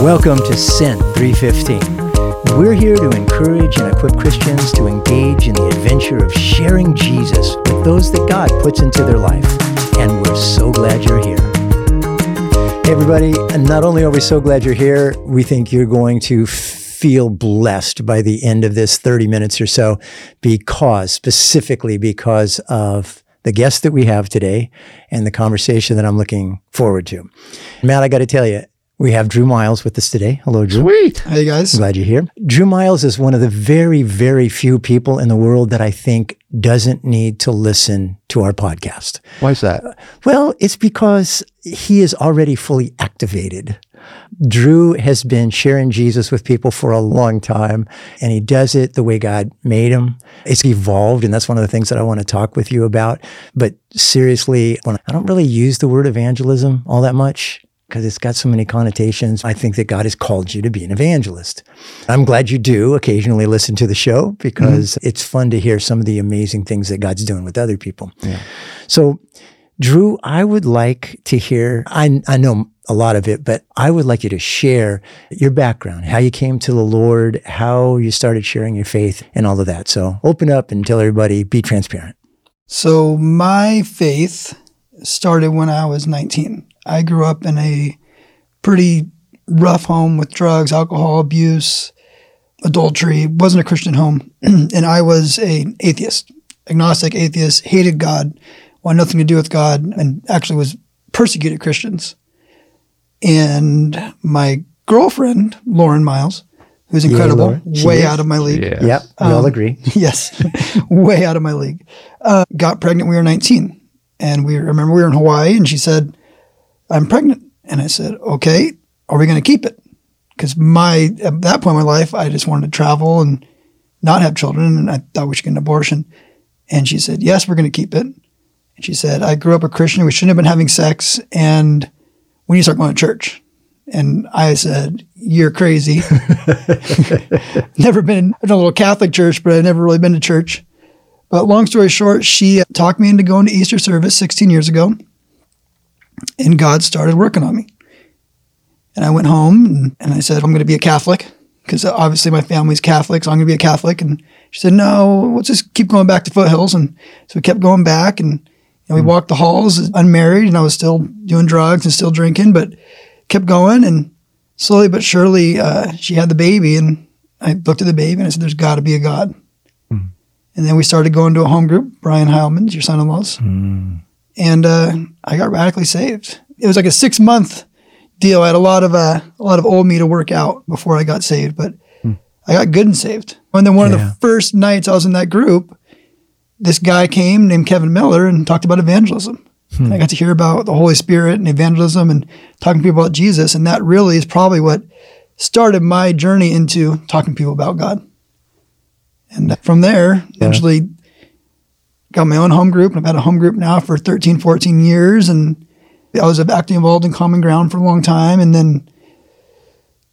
Welcome to Sent 315. We're here to encourage and equip Christians to engage in the adventure of sharing Jesus with those that God puts into their life. And we're so glad you're here. Hey, everybody. And not only are we so glad you're here, we think you're going to feel blessed by the end of this 30 minutes or so because, specifically because of the guest that we have today and the conversation that I'm looking forward to. Matt, I got to tell you, we have Drew Miles with us today. Hello, Drew. Sweet. Hey guys. Glad you're here. Drew Miles is one of the very, very few people in the world that I think doesn't need to listen to our podcast. Why is that? Uh, well, it's because he is already fully activated. Drew has been sharing Jesus with people for a long time, and he does it the way God made him. It's evolved, and that's one of the things that I want to talk with you about. But seriously, when I don't really use the word evangelism all that much because it's got so many connotations. I think that God has called you to be an evangelist. I'm glad you do occasionally listen to the show because mm-hmm. it's fun to hear some of the amazing things that God's doing with other people. Yeah. So, Drew, I would like to hear, I, I know a lot of it, but I would like you to share your background, how you came to the Lord, how you started sharing your faith, and all of that. So, open up and tell everybody, be transparent. So, my faith started when I was 19. I grew up in a pretty rough home with drugs, alcohol abuse, adultery. It wasn't a Christian home, and I was a atheist, agnostic atheist, hated God, wanted nothing to do with God, and actually was persecuted Christians. And my girlfriend, Lauren Miles, who's incredible, yeah, way is. out of my league. Yeah. Yep, we um, all agree. yes, way out of my league. Uh, got pregnant. We were 19, and we remember we were in Hawaii, and she said, I'm pregnant. And I said, okay, are we going to keep it? Because my, at that point in my life, I just wanted to travel and not have children. And I thought we should get an abortion. And she said, yes, we're going to keep it. And she said, I grew up a Christian. We shouldn't have been having sex. And we need to start going to church. And I said, You're crazy. never been in a little Catholic church, but I've never really been to church. But long story short, she talked me into going to Easter service 16 years ago and God started working on me. And I went home and, and I said, I'm going to be a Catholic because obviously my family's Catholic, so I'm going to be a Catholic. And she said, No, let's just keep going back to foothills. And so we kept going back and you know, we hmm. walked the halls unmarried and I was still doing drugs and still drinking, but kept going. And slowly but surely, uh, she had the baby. And I looked at the baby and I said, There's got to be a God. Mm. And then we started going to a home group, Brian Heilman's, your son in law's. Mm and uh, I got radically saved. It was like a six month deal. I had a lot of uh, a lot of old me to work out before I got saved, but hmm. I got good and saved. And then one yeah. of the first nights I was in that group, this guy came named Kevin Miller and talked about evangelism. Hmm. I got to hear about the Holy Spirit and evangelism and talking to people about Jesus, and that really is probably what started my journey into talking to people about God. And from there, yeah. eventually got my own home group and I've had a home group now for 13, 14 years. And I was actively involved in Common Ground for a long time. And then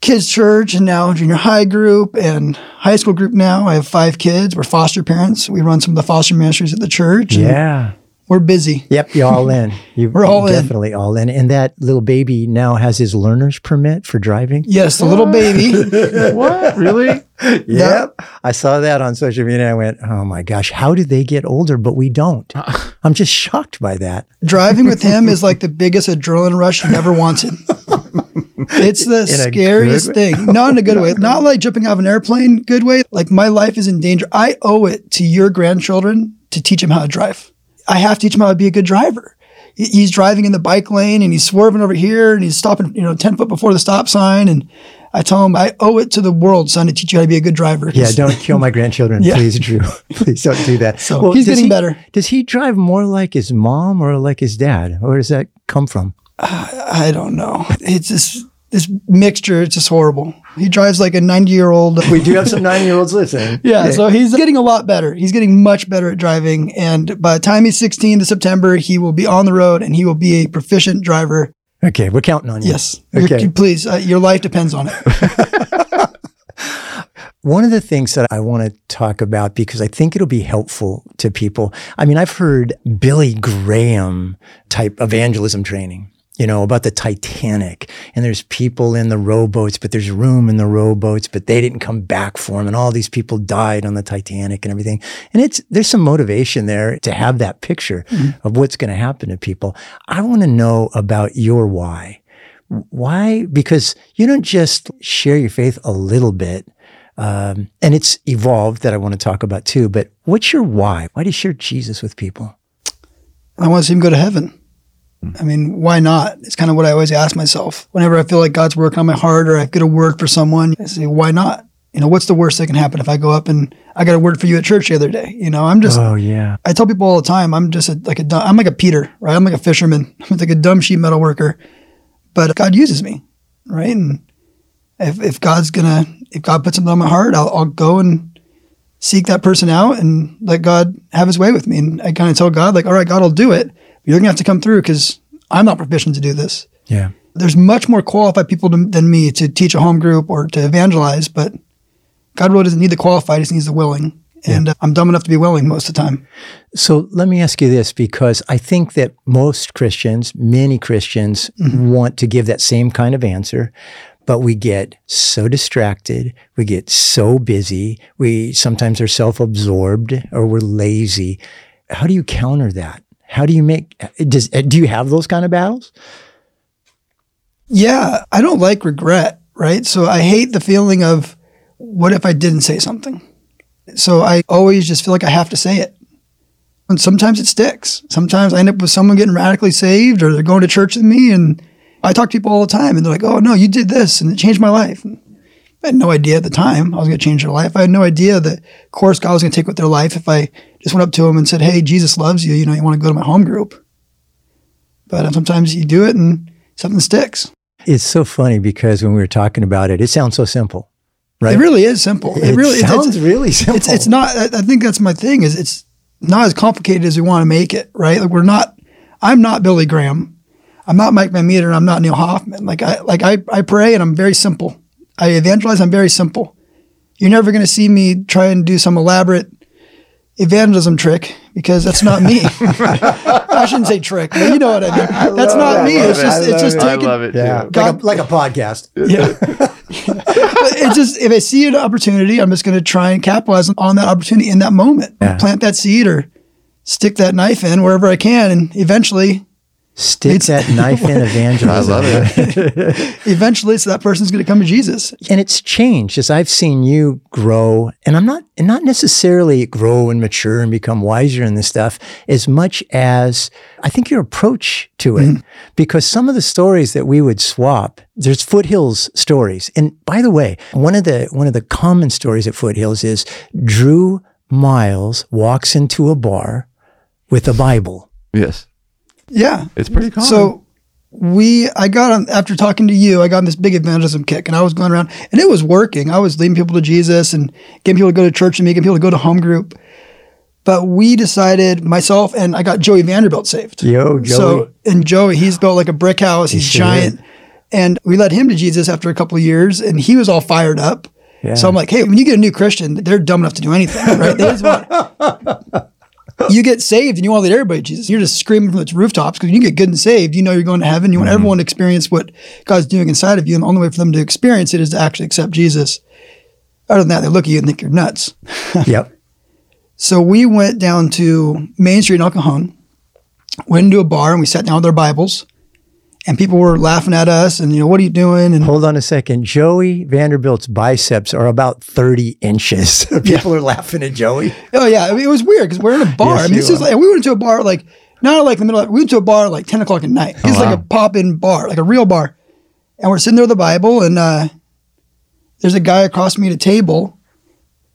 kids church and now junior high group and high school group now. I have five kids. We're foster parents. We run some of the foster ministries at the church. Yeah. We're busy. Yep, you're all in. You, We're all definitely in. all in. And that little baby now has his learner's permit for driving. Yes, the little baby. what? Really? Yep. yep. I saw that on social media. I went, oh my gosh, how do they get older, but we don't? Uh. I'm just shocked by that. Driving with him is like the biggest adrenaline rush you never wanted. it's the in scariest thing. Not in a good way. Not like jumping out of an airplane, good way. Like my life is in danger. I owe it to your grandchildren to teach them how to drive. I have to teach him how to be a good driver. He's driving in the bike lane and he's swerving over here and he's stopping, you know, 10 foot before the stop sign. And I tell him, I owe it to the world, son, to teach you how to be a good driver. Yeah, don't kill my grandchildren, yeah. please, Drew. please don't do that. So well, he's getting he, better. Does he drive more like his mom or like his dad? Where does that come from? Uh, I don't know. It's just this mixture. It's just horrible. He drives like a 90 year old. We do have some 90 year olds listening. yeah, yeah. So he's getting a lot better. He's getting much better at driving. And by the time he's 16 to September, he will be on the road and he will be a proficient driver. Okay. We're counting on you. Yes. Okay. please. Uh, your life depends on it. One of the things that I want to talk about because I think it'll be helpful to people. I mean, I've heard Billy Graham type evangelism training you know, about the Titanic and there's people in the rowboats, but there's room in the rowboats, but they didn't come back for them. And all these people died on the Titanic and everything. And it's, there's some motivation there to have that picture of what's going to happen to people. I want to know about your why. Why? Because you don't just share your faith a little bit. Um, and it's evolved that I want to talk about too. But what's your why? Why do you share Jesus with people? I want to see him go to heaven. Mm-hmm. I mean, why not? It's kind of what I always ask myself. Whenever I feel like God's working on my heart or I get a word for someone, I say, why not? You know, what's the worst that can happen if I go up and I got a word for you at church the other day? You know, I'm just, Oh yeah. I tell people all the time, I'm just a, like a, dumb, I'm like a Peter, right? I'm like a fisherman. I'm like a dumb sheet metal worker, but God uses me, right? And if, if God's gonna, if God puts something on my heart, I'll, I'll go and seek that person out and let God have his way with me. And I kind of tell God, like, all right, God will do it. You're gonna have to come through because I'm not proficient to do this. Yeah. There's much more qualified people to, than me to teach a home group or to evangelize, but God really doesn't need the qualified; He just needs the willing. And uh, I'm dumb enough to be willing most of the time. So let me ask you this because I think that most Christians, many Christians, want to give that same kind of answer, but we get so distracted, we get so busy, we sometimes are self absorbed or we're lazy. How do you counter that? How do you make, does, do you have those kind of battles? Yeah, I don't like regret, right? So I hate the feeling of what if I didn't say something? So I always just feel like I have to say it. And sometimes it sticks. Sometimes I end up with someone getting radically saved or they're going to church with me. And I talk to people all the time and they're like, oh, no, you did this and it changed my life. And I had no idea at the time I was going to change their life. I had no idea the course God was going to take with their life if I just went up to them and said, hey, Jesus loves you. You know, you want to go to my home group. But uh, sometimes you do it and something sticks. It's so funny because when we were talking about it, it sounds so simple, right? It really is simple. It, really it's- sounds it's, really simple. it's it's not. I think that's my thing. Is it's not as complicated as we want to make it. Right? Like we're not. I'm not Billy Graham. I'm not Mike Van Meter. I'm not Neil Hoffman. Like I like I I pray and I'm very simple. I evangelize. I'm very simple. You're never going to see me try and do some elaborate evangelism trick because that's not me. I shouldn't say trick, but you know what I mean. That's not me. It's just it's just I taking love it yeah, too. like a, like a podcast. yeah. it's just if I see an opportunity, I'm just going to try and capitalize on that opportunity in that moment. Yeah. Plant that seed or stick that knife in wherever I can, and eventually, Stick that knife in evangelism. I love it. eventually, so that person's going to come to Jesus. and it's changed as I've seen you grow. And I'm not, and not necessarily grow and mature and become wiser in this stuff as much as I think your approach to it. Mm-hmm. Because some of the stories that we would swap, there's foothills stories. And by the way, one of the, one of the common stories at foothills is Drew Miles walks into a bar with a Bible. Yes, Yeah. it's pretty common. So we, I got on after talking to you, I got on this big evangelism kick, and I was going around, and it was working. I was leading people to Jesus and getting people to go to church and me, getting people to go to home group. But we decided, myself and I got Joey Vanderbilt saved. Yo, Joey. So and Joey, he's built like a brick house. He's sure giant, and we led him to Jesus after a couple of years, and he was all fired up. Yeah. So I'm like, hey, when you get a new Christian, they're dumb enough to do anything, right? They just want, you get saved and you want to lead everybody Jesus. You're just screaming from the rooftops because when you get good and saved, you know you're going to heaven. You want mm-hmm. everyone to experience what God's doing inside of you. And the only way for them to experience it is to actually accept Jesus. Other than that, they look at you and think you're nuts. yep. So we went down to Main Street in El Cajon, went into a bar and we sat down with our Bibles. And people were laughing at us and, you know, what are you doing? And Hold on a second. Joey Vanderbilt's biceps are about 30 inches. People are laughing at Joey. Oh yeah, I mean, it was weird because we're in a bar. Yes, I mean, this is like we went to a bar like not like the middle. Of, we went to a bar like ten o'clock at night. It's like a pop in bar, like a real bar. And we're sitting there with the Bible, and uh, there's a guy across from me at a table,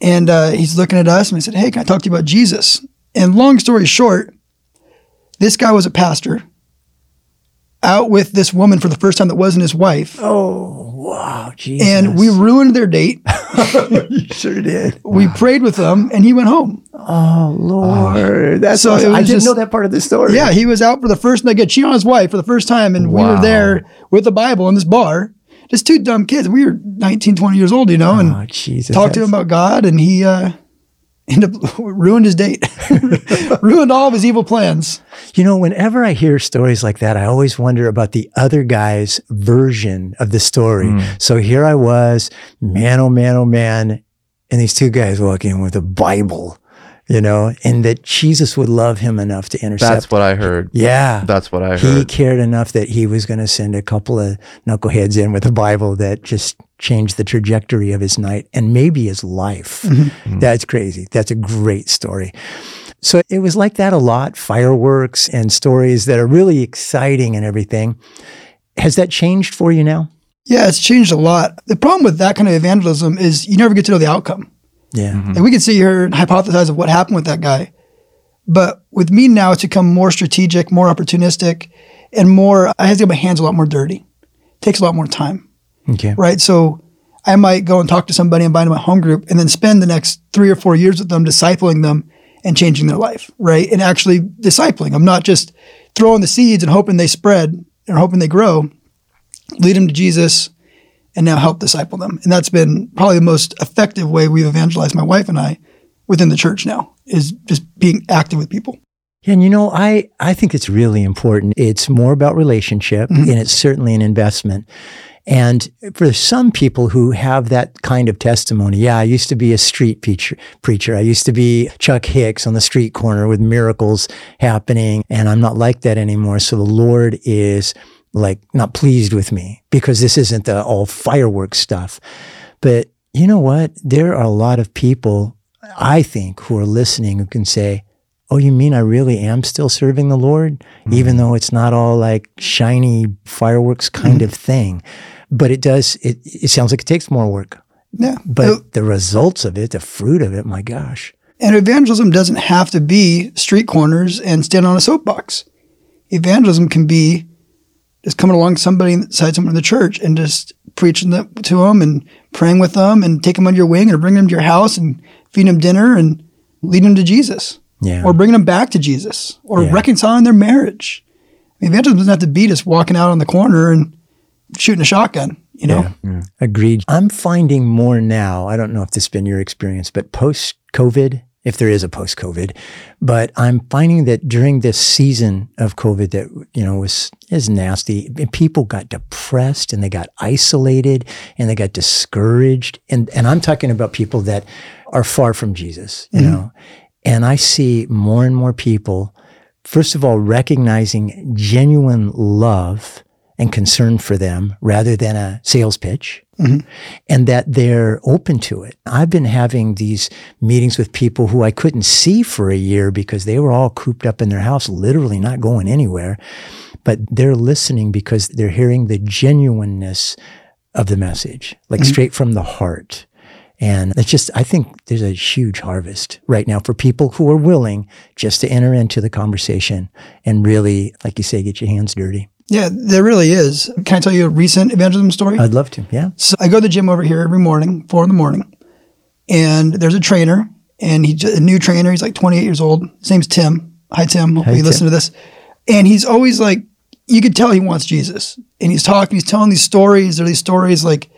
and uh, he's looking at us, and I said, "Hey, can I talk to you about Jesus?" And long story short, this guy was a pastor out with this woman for the first time that wasn't his wife, Oh, wow. Jesus. and we ruined their date. you sure did. We prayed with them, and he went home. Oh, Lord. That's So awesome. I didn't just- know that part of the story. Yeah, he was out for the first night, cheated on his wife for the first time, and we were there with the Bible in this bar. Just two dumb kids. We were 19, 20 years old, you know, and Oh, Jesus. talked to him about God, and he uh, ended up ruined his date, ruined all of his evil plans. You know, whenever I hear stories like that, I always wonder about the other guy's version of the story. Hmm. So here I was, man, oh man, oh man, and these two guys walk in with a Bible, you know, and that Jesus would love him enough to intercept. That's what I heard. yeah. That's what I heard. he cared enough that he was going to send a couple of knuckleheads in with a Bible that just changed the trajectory of his night and maybe his life. Mm-hmm. Mm-hmm. That's crazy. That's a great story. So it was like that a lot fireworks and stories that are really exciting and everything. Has that changed for you now? Yeah, it's changed a lot. The problem with that kind of evangelism is you never get to know the outcome. Yeah. Mm-hmm. And we can sit here and hypothesize of what happened with that guy. But with me now, it's become more strategic, more opportunistic, and more, I have to get my hands a lot more dirty. It takes a lot more time, Okay. right? So I might go and talk to somebody, and invite them to my home group, and then spend the next three or four years with them, discipling them and changing their life, right? And actually discipling I'm not just throwing the seeds and hoping they spread or hoping they grow, lead them to Jesus, and now help disciple them. And that's been probably the most effective way we've evangelized my wife and I within the church now is just being active with people. Yeah, and you know, I, I think it's really important. It's more about relationship mm-hmm. and it's certainly an investment. And for some people who have that kind of testimony, yeah, I used to be a street preacher, preacher. I used to be Chuck Hicks on the street corner with miracles happening, and I'm not like that anymore. So the Lord is like not pleased with me because this isn't the all fireworks stuff. But you know what? There are a lot of people, I think, who are listening who can say, Oh, you mean I really am still serving the Lord, mm-hmm. even though it's not all like shiny fireworks kind mm-hmm. of thing? But it does, it, it sounds like it takes more work. Yeah. But the results of it, the fruit of it, my gosh. And evangelism doesn't have to be street corners and stand on a soapbox. Evangelism can be just coming along somebody inside someone in the church and just preaching them, to them and praying with them and take them under your wing and bring them to your house and feeding them dinner and leading them to Jesus. Yeah. Or bringing them back to Jesus or Yeah. reconciling their marriage. I mean, evangelism doesn't have to be just walking out on the corner and shooting a shotgun, you know? Agreed. I'm finding more now. I don't know if this has been your experience, but post COVID, if there is a post COVID, but I'm finding that during this season of COVID that, you know, was, is nasty, people got depressed and they got isolated and they got discouraged. And, and I'm talking about people that are far from Jesus, you mm-hmm. know, and I see more and more people, first of all, recognizing genuine love and concern for them rather than a sales pitch mm-hmm. and that they're open to it. I've been having these meetings with people who I couldn't see for a year because they were all cooped up in their house, literally not going anywhere. But they're listening because they're hearing the genuineness of the message, like mm-hmm. straight from the heart. And it's just, I think there's a huge harvest right now for people who are willing just to enter into the conversation and really, like you say, get your hands dirty. Yeah, there really is. Can I tell you a recent evangelism story? I'd love to. Yeah. So I go to the gym over here every morning, four in the morning, and there's a trainer, and he's a new trainer. He's like 28 years old. His name's Tim. Hi, Tim. Hopefully you Tim. listen to this. And he's always like, you could tell he wants Jesus. And he's talking, he's telling these stories. There are these stories like,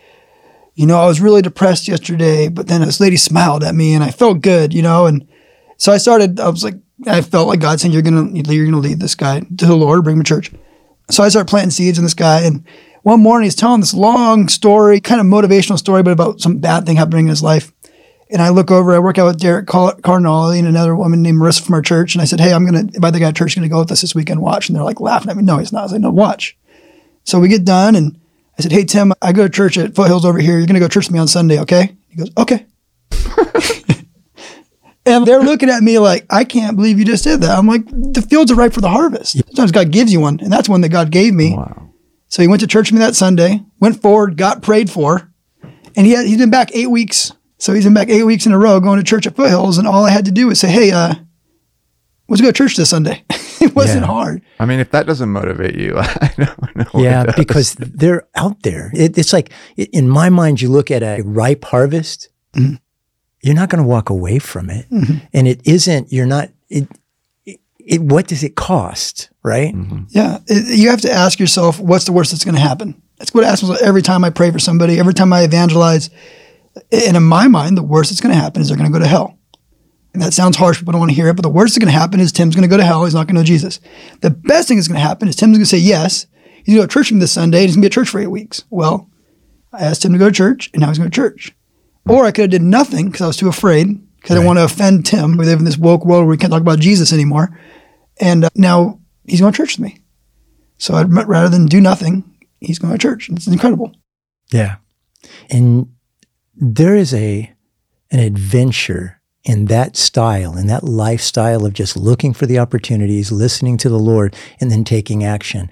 you know, I was really depressed yesterday, but then this lady smiled at me, and I felt good, you know. And so I started. I was like, I felt like God saying, "You're gonna, you're gonna lead this guy to the Lord, bring him to church." So I started planting seeds in this guy. And one morning he's telling this long story, kind of motivational story, but about some bad thing happening in his life. And I look over, I work out with Derek Car- Cardinale and another woman named Marissa from our church. And I said, Hey, I'm going to invite the guy at church, going to go with us this weekend, watch. And they're like laughing at me. No, he's not. I said, No, watch. So we get done. And I said, Hey, Tim, I go to church at Foothills over here. You're going to go to church with me on Sunday, okay? He goes, Okay. And they're looking at me like, I can't believe you just did that. I'm like, the fields are ripe for the harvest. Sometimes God gives you one, and that's one that God gave me. Wow. So he went to church with me that Sunday, went forward, got prayed for, and he had, he's been back eight weeks. So he's been back eight weeks in a row going to church at Foothills, and all I had to do was say, "Hey, uh, let's go to church this Sunday." it wasn't Yeah. hard. I mean, if that doesn't motivate you, I don't know. what Yeah, does. because they're out there. It, it's like, in my mind, you look at a ripe harvest, you're not going to walk away from it. Mm-hmm. And it isn't, you're not, it, it, it, what does it cost? Right? Mm-hmm. Yeah, it- you have to ask yourself, what's the worst that's going to happen? That's what I ask myself every time I pray for somebody, every time I evangelize. And in my mind, the worst that's going to happen is they're going to go to hell. And that sounds harsh. People don't want to hear it. But the worst that's going to happen is Tim's going to go to hell. He's not going to know Jesus. The best thing that's going to happen is Tim's going to say yes. He's going to go to church from this Sunday and he's going to be at church for eight weeks. Well, I asked him to go to church and now he's going to church. Or I could have did nothing because I was too afraid because I didn't want to offend Tim. We live in this woke world where we can't talk about Jesus anymore. And uh, now he's going to church with me. So I'd rather than do nothing, he's going to church. It's incredible. Yeah. And there is a an adventure in that style, in that lifestyle of just looking for the opportunities, listening to the Lord, and then taking action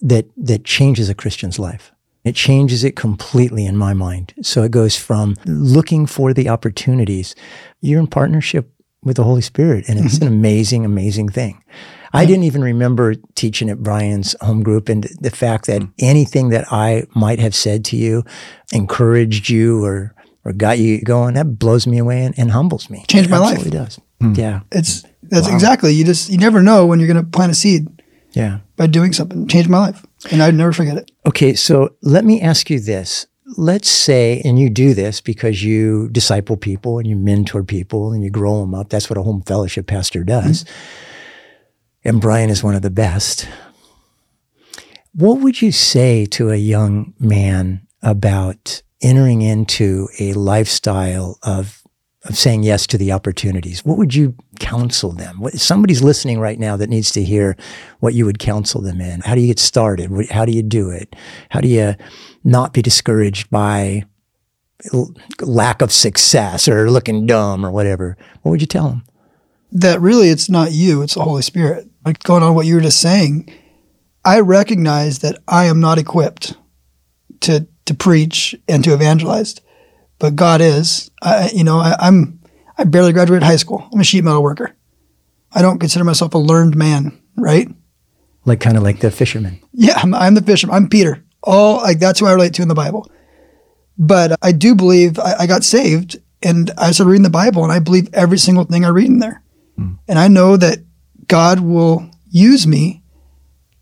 that that changes a Christian's life. It changes it completely in my mind. So it goes from looking for the opportunities. You're in partnership with the Holy Spirit, and it's an mm-hmm. amazing, amazing thing. I didn't even remember teaching at Brian's home group and the fact that mm. anything that I might have said to you encouraged you or or got you going, that blows me away and, and humbles me. Changed It my life. absolutely does. Mm. Yeah. It's that's exactly you just you never know when you're going to plant a seed Yeah. by doing something. Changed my life, and I'd never forget it. Okay, so let me ask you this. Let's say, and you do this because you disciple people and you mentor people and you grow them up. That's what a home fellowship pastor does. Mm-hmm. And Brian is one of the best. What would you say to a young man about entering into a lifestyle of, of saying yes to the opportunities? What would you counsel them? What, somebody's listening right now that needs to hear what you would counsel them in. How do you get started? How do you do it? How do you not be discouraged by l- lack of success or looking dumb or whatever? What would you tell them? that really it's not you, it's the Holy Spirit. Like going on what you were just saying, I recognize that I am not equipped to to preach and to evangelize, but God is. I, you know, I, I'm I barely graduated high school. I'm a sheet metal worker. I don't consider myself a learned man, right? Like kind of like the fisherman. Yeah, I'm, I'm the fisherman. I'm Peter. All like that's who I relate to in the Bible. But I do believe I, I got saved and I started reading the Bible and I believe every single thing I read in there. Hmm. And I know that God will use me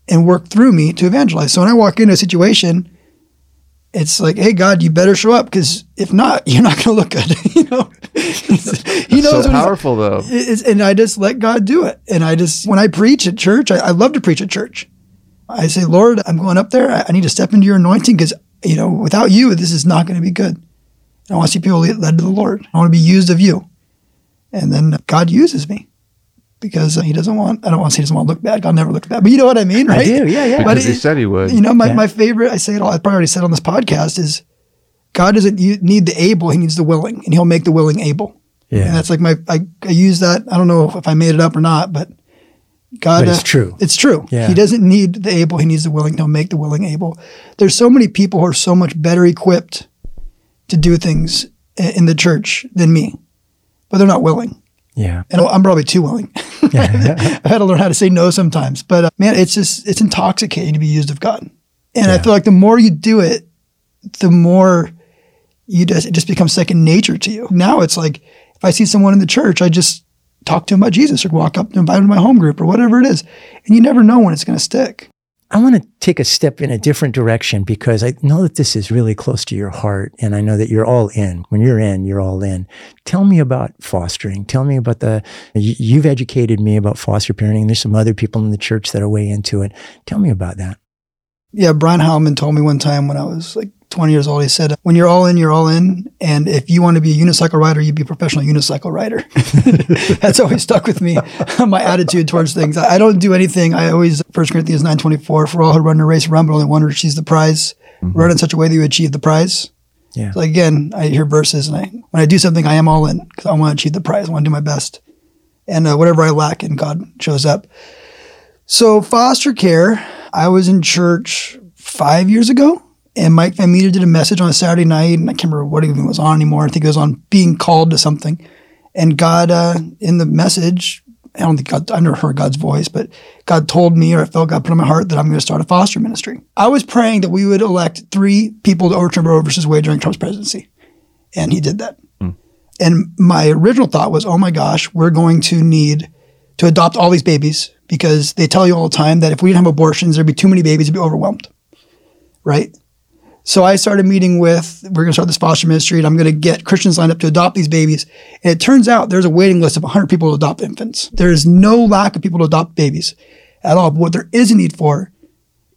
and work through me to evangelize. So when I walk into a situation, it's like, hey, God, you better show up because if not, you're not going to look good. you know, he knows so powerful though. it's, and I just let God do it. And I just, when I preach at church, I, I love to preach at church. I say, Lord, I'm going up there. I, I need to step into your anointing because, you know, without you, this is not going to be good. And I want to see people led to the Lord. I want to be used of you. And then God uses me because he doesn't want, I don't want to say he doesn't want to look bad. God never looks bad, but you know what I mean, right? I do. Yeah, yeah. But Because he it- said he would. You know, my, Yeah. my favorite, I say it all, I probably already said on this podcast is God doesn't need the able, he needs the willing, and he'll make the willing able. Yeah. And that's like my, I, I use that. I don't know if I made it up or not, but God, But it's uh, true. It's true. Yeah. He doesn't need the able, he needs the willing. He'll make the willing able. There's so many people who are so much better equipped to do things in the church than me, but they're not willing. Yeah. And I'm probably too willing. Yeah. I had to learn how to say no sometimes. But uh, man, it's just it's intoxicating to be used of God. And I feel like the more you do it, the more you just it just becomes second nature to you. Now it's like if I see someone in the church, I just talk to them about Jesus or walk up and invite them to my home group or whatever it is. And you never know when it's going to stick. I want to take a step in a different direction because I know that this is really close to your heart and I know that you're all in. When you're in, you're all in. Tell me about fostering. Tell me about the, you- you've educated me about foster parenting. There's some other people in the church that are way into it. Tell me about that. Yeah, Brian Howman told me one time when I was like 20 years old, he said, when you're all in, you're all in. And if you want to be a unicycle rider, you'd be a professional unicycle rider. That's always stuck with me, my attitude towards things. I don't do anything. I always, 1 Corinthians 9.24, for all who run a race run, but only one receives the prize. Run in such a way that you achieve the prize. Yeah. So again, I hear verses and I, when I do something, I am all in because I want to achieve the prize. I want to do my best. And uh, whatever I lack and God shows up. So foster care, I was in church five years ago, and Mike Van Meter did a message on a Saturday night, and I can't remember what even was on anymore. I think it was on being called to something. And God, uh, in the message, I don't think God, I've never heard God's voice, but God told me, or I felt God put on my heart that I'm going to start a foster ministry. I was praying that we would elect three people to overturn Roe versus Wade during Trump's presidency, and he did that. And my original thought was, oh my gosh, we're going to need to adopt all these babies because they tell you all the time that if we didn't have abortions, there'd be too many babies to be overwhelmed. Right? So I started meeting with, we're going to start this foster ministry and I'm going to get Christians lined up to adopt these babies. And it turns out there's a waiting list of 100 people to adopt infants. There is no lack of people to adopt babies at all. But what there is a need for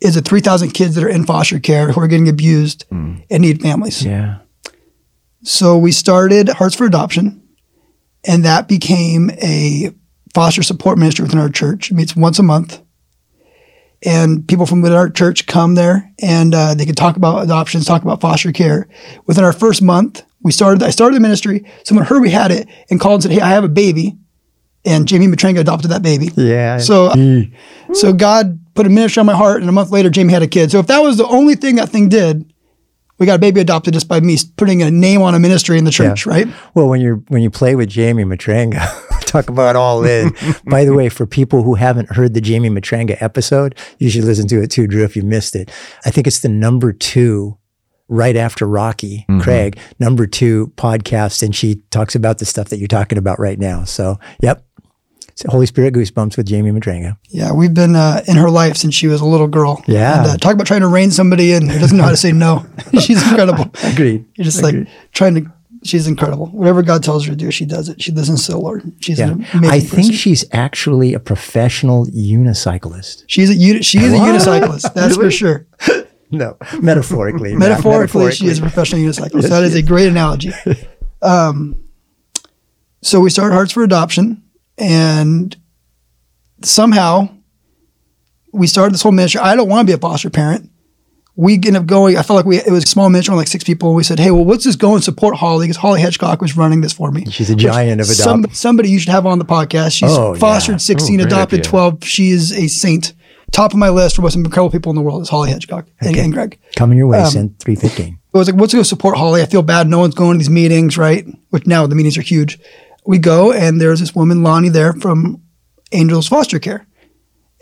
is the 3,000 kids that are in foster care who are getting abused mm. and need families. Yeah. So we started Hearts for Adoption, and that became a foster support ministry within our church. It meets once a month. And people from within our church come there and uh, they can talk about adoptions, talk about foster care. Within our first month, we started, I started the ministry. Someone heard we had it and called and said, Hey, I have a baby. And Jamie Matranga adopted that baby. Yeah. So, so God put a ministry on my heart, and a month later, Jamie had a kid. So if that was the only thing that thing did, we got a baby adopted just by me putting a name on a ministry in the church, right? Well, when you're when you play with Jamie Matranga, talk about all in. By the way, for people who haven't heard the Jamie Matranga episode, you should listen to it too, Drew, if you missed it. I think it's the number two right after Rocky, Craig, number two podcast, and she talks about the stuff that you're talking about right now. So, yep. It's Holy Spirit Goosebumps with Jamie Matranga. Yeah, we've been uh, in her life since she was a little girl. Yeah. And, uh, talk about trying to rein somebody in who doesn't know how to say no. She's incredible. Agreed. You're just like trying to. She's incredible. Whatever God tells her to do, she does it. She listens to the Lord. She's Yeah. an amazing I think person. she's actually a professional unicyclist. she's a uni- she is a unicyclist. That's for sure. No, metaphorically. not Metaphorically, she is a professional unicyclist. that is a great analogy. Um, so we started Hearts for Adoption, and somehow we started this whole ministry. I don't want to be a foster parent. We ended up going. I felt like we it was a small ministry, only like six people. And we said, "Hey, well, let's just go and support Holly because Holly Hedgecock was running this for me." She's a giant of adopt- some- somebody you should have on the podcast. She's Oh, yeah. fostered sixteen, Oh, adopted twelve. She is a saint. Top of my list for most incredible people in the world is Holly Hedgecock and, and Greg. Coming your way, Um, Sent 315. I was like, let's go support Holly. I feel bad. No one's going to these meetings, right? Which now the meetings are huge. We go, and there's this woman, Lonnie, there from Angels Foster Care.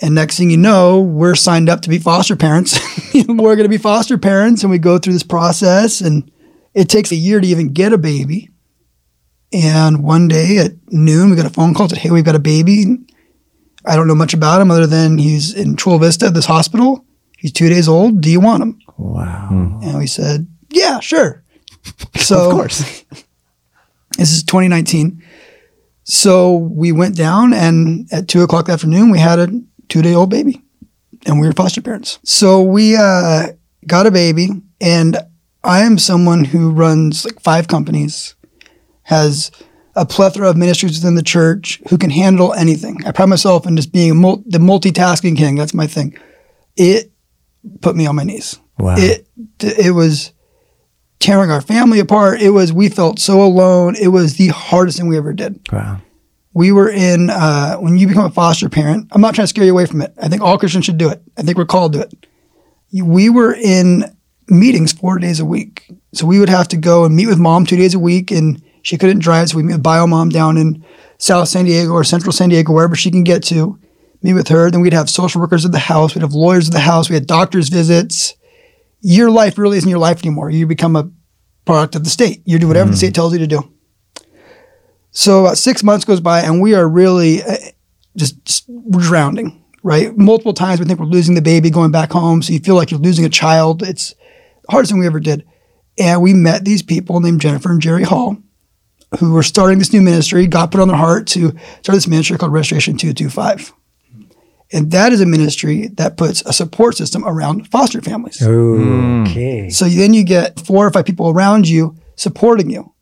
And next thing you know, we're signed up to be foster parents. we're going to be foster parents, and we go through this process. And it takes a year to even get a baby. And one day at noon, we got a phone call that, hey, we've got a baby. I don't know much about him other than he's in Chula Vista, this hospital. He's two days old. Do you want him? Wow. Hmm. And we said, yeah, sure. So Of course. this is 2019. So we went down, and at two o'clock that afternoon, we had a two day old baby, and we were foster parents. So we uh, got a baby, and I am someone who runs like five companies, has a plethora of ministries within the church who can handle anything. I pride myself in just being mul- the multitasking king. That's my thing. It put me on my knees. Wow. It it was tearing our family apart. It was we felt so alone. It was the hardest thing we ever did. wow. We were in uh, when you become a foster parent. I'm not trying to scare you away from it. I think all Christians should do it. I think we're called to it. We were in meetings four days a week, so we would have to go and meet with mom two days a week, and she couldn't drive, so we meet with bio mom down in South San Diego or Central San Diego, wherever she can get to. Meet with her. Then we'd have social workers at the house. We'd have lawyers at the house. We had doctors' visits. Your life really isn't your life anymore. You become a product of the state. You do whatever the state tells you to do. So about six months goes by, and we are really uh, just, just drowning. Right, multiple times we think we're losing the baby going back home, so you feel like you're losing a child. It's the hardest thing we ever did. And we met these people named Jennifer and Jerry Hall, who were starting this new ministry. God put on their heart to start this ministry called Restoration Two Two Five, and that is a ministry that puts a support system around foster families. Okay. So then you get four or five people around you supporting you.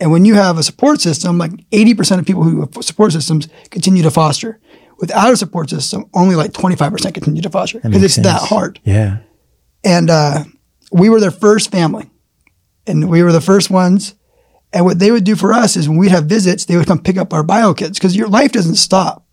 And when you have a support system, like 80% of people who have support systems continue to foster. Without a support system, only like 25% continue to foster because it's that hard. Yeah. And uh, we were their first family. And we were the first ones. And what they would do for us is when we'd have visits, they would come pick up our bio kids because your life doesn't stop.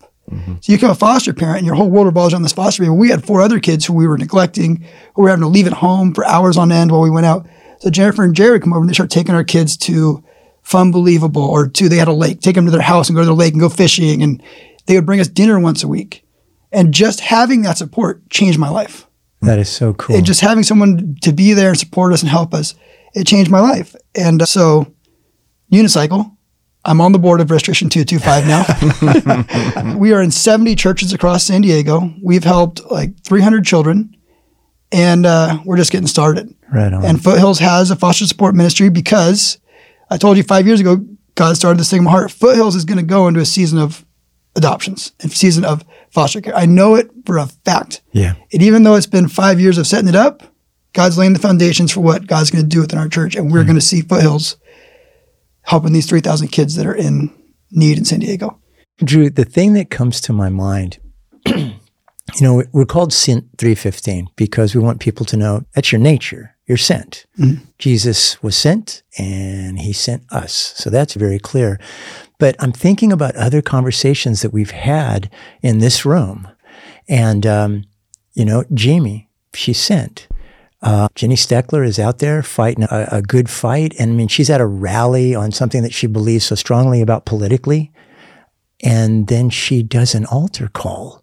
So you become a foster parent and your whole world revolves around this foster baby. We had four other kids who we were neglecting, who were having to leave at home for hours on end while we went out. So Jennifer and Jerry would come over and they start taking our kids to Fun Believable or two, they had a lake, take them to their house and go to the lake and go fishing. And they would bring us dinner once a week. And just having that support changed my life That is so cool. and just having someone to be there and support us and help us, it changed my life. And uh, so, Unicycle, I'm on the board of Restoration 225 now. we are in 70 churches across San Diego. We've helped like 300 children, and uh, we're just getting started. Right on. And Foothills has a foster support ministry because I told you five years ago, God started this thing in my heart. Foothills is going to go into a season of adoptions and season of foster care. I know it for a fact. yeah. And even though it's been five years of setting it up, God's laying the foundations for what God's going to do within our church. And we're mm-hmm. going to see Foothills helping these 3,000 kids that are in need in San Diego. Drew, the thing that comes to my mind, you know, we're called Sent 315 because we want people to know that's your nature. You're sent. Jesus was sent and he sent us. So that's very clear. But I'm thinking about other conversations that we've had in this room. And, um, you know, Jamie, she's sent. Uh, Jenny Steckler is out there fighting a, a good fight. And I mean, she's at a rally on something that she believes so strongly about politically and then she does an altar call.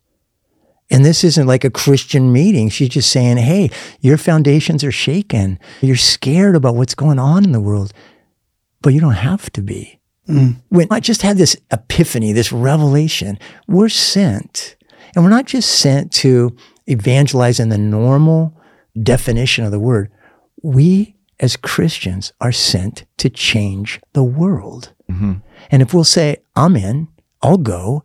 And this isn't like a Christian meeting. She's just saying, hey, your foundations are shaken. You're scared about what's going on in the world, but you don't have to be. Mm. When I just had this epiphany, this revelation, we're sent. And we're not just sent to evangelize in the normal definition of the word. We as Christians are sent to change the world. Mm-hmm. And if we'll say, I'm in, I'll go.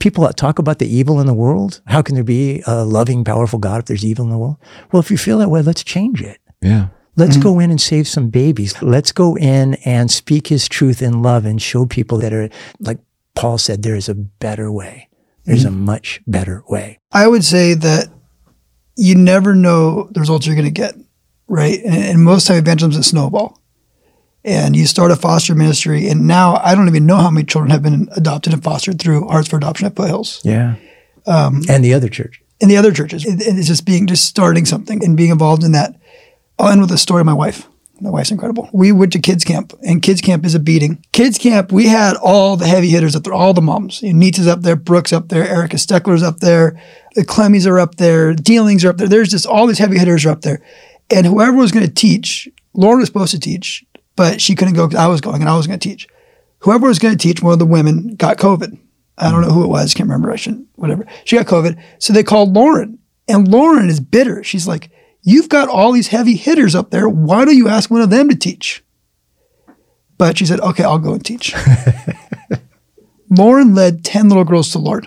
People that talk about the evil in the world, how can there be a loving, powerful God if there's evil in the world? Well, if you feel that way, let's change it. Yeah. Let's mm-hmm. go in and save some babies. Let's go in and speak his truth in love and show people that are, like Paul said, there is a better way. There's a mm-hmm. much better way. I would say that you never know the results you're going to get, right? And, and most time evangelism is a snowball. And you start a foster ministry, and now I don't even know how many children have been adopted and fostered through Hearts for Adoption at Foothills Yeah. and the other church. And the other churches. It- it's just being just starting something and being involved in that. I'll end with a story of my wife. My wife's incredible. We went to kids camp, and kids camp is a beating. Kids camp, we had all the heavy hitters up there, all the moms. You know, is up there, Brooks up there, Erica Steckler's up there, the Clemmies are up there, Dealings are up there. There's just all these heavy hitters are up there, and whoever was going to teach, Lauren was supposed to teach, but she couldn't go because I was going, and I was going to teach. Whoever was going to teach, one of the women got COVID. I don't know who it was. Can't remember. I shouldn't. Whatever. She got COVID. So they called Lauren, and Lauren is bitter. She's like, "You've got all these heavy hitters up there. Why don't you ask one of them to teach?" But she said, "Okay, I'll go and teach." Lauren led ten little girls to the Lord.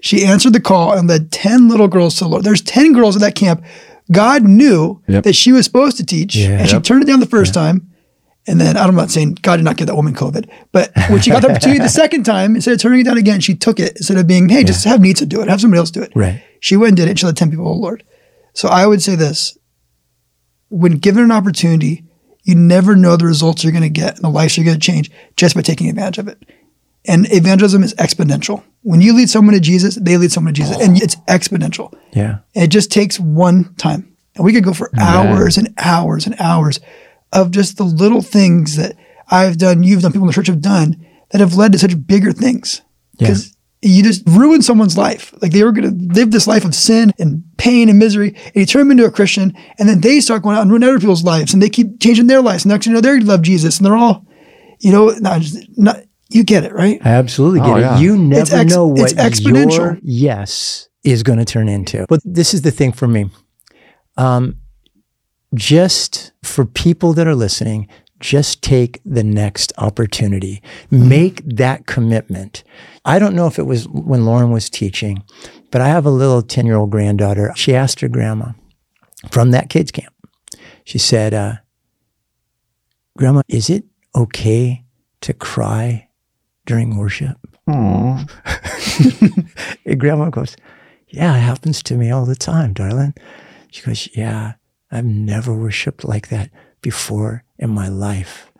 She answered the call and led ten little girls to the Lord. There's ten girls at that camp. God knew Yep. that she was supposed to teach, Yeah. and she turned it down the first time. And then I'm not saying God did not give that woman COVID, but when she got the opportunity the second time, instead of turning it down again, she took it instead of being, hey, just have Nita do it, have somebody else do it. Right. She went and did it. She led 10 people to the Lord. So I would say this when given an opportunity, you never know the results you're going to get and the lives you're going to change just by taking advantage of it. And evangelism is exponential. When you lead someone to Jesus, they lead someone to Jesus, and oh. it's exponential. Yeah. It just takes one time. And we could go for hours and hours and hours of just the little things that I've done, you've done, people in the church have done that have led to such bigger things. Because you just ruin someone's life. Like they were going to live this life of sin and pain and misery, and you turn them into a Christian, and then they start going out and ruin other people's lives, and they keep changing their lives. And next, thing you know, they love Jesus, and they're all, you know, not, just- not you get it, right? I absolutely get Oh, it. You never It's ex- know it's what exponential. your yes is going to turn into. But this is the thing for me. Um, just for people that are listening, just take the next opportunity. Make that commitment. I don't know if it was when Lauren was teaching, but I have a little 10 year old granddaughter. She asked her grandma from that kids camp, she said, uh, Grandma, is it okay to cry during worship? And grandma goes, Yeah, it happens to me all the time, darling. She goes, Yeah, I've never worshiped like that before in my life.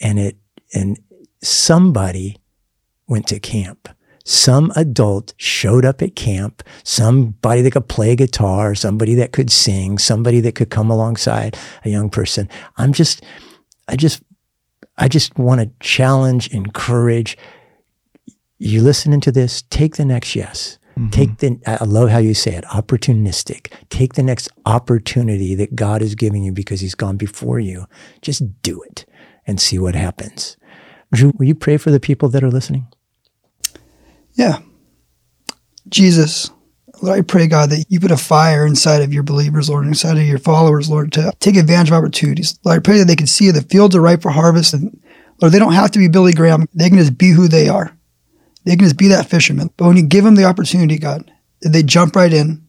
And it and somebody went to camp. Some adult showed up at camp, somebody that could play guitar, somebody that could sing, somebody that could come alongside a young person. I'm just I just I just want to challenge, encourage, you listening to this, take the next yes. Mm-hmm. Take the, I love how you say it, opportunistic. Take the next opportunity that God is giving you because He's gone before you. Just do it and see what happens. Drew, will you pray for the people that are listening? Yeah. Jesus, Lord, I pray, God, that you put a fire inside of your believers, Lord, inside of your followers, Lord, to take advantage of opportunities. Lord, I pray that they can see the fields are ripe for harvest. And Lord, they don't have to be Billy Graham. They can just be who they are. They can just be that fisherman. But when you give them the opportunity, God, that they jump right in,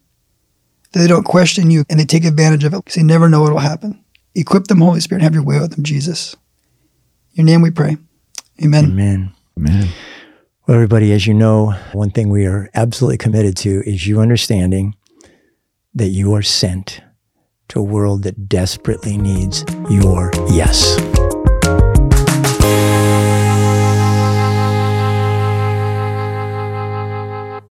that they don't question you and they take advantage of it because they never know what will happen. Equip them, Holy Spirit, and have your way with them, Jesus. In your name we pray. Amen. Amen. Man. Well, everybody, as you know, one thing we are absolutely committed to is you understanding that you are sent to a world that desperately needs your yes.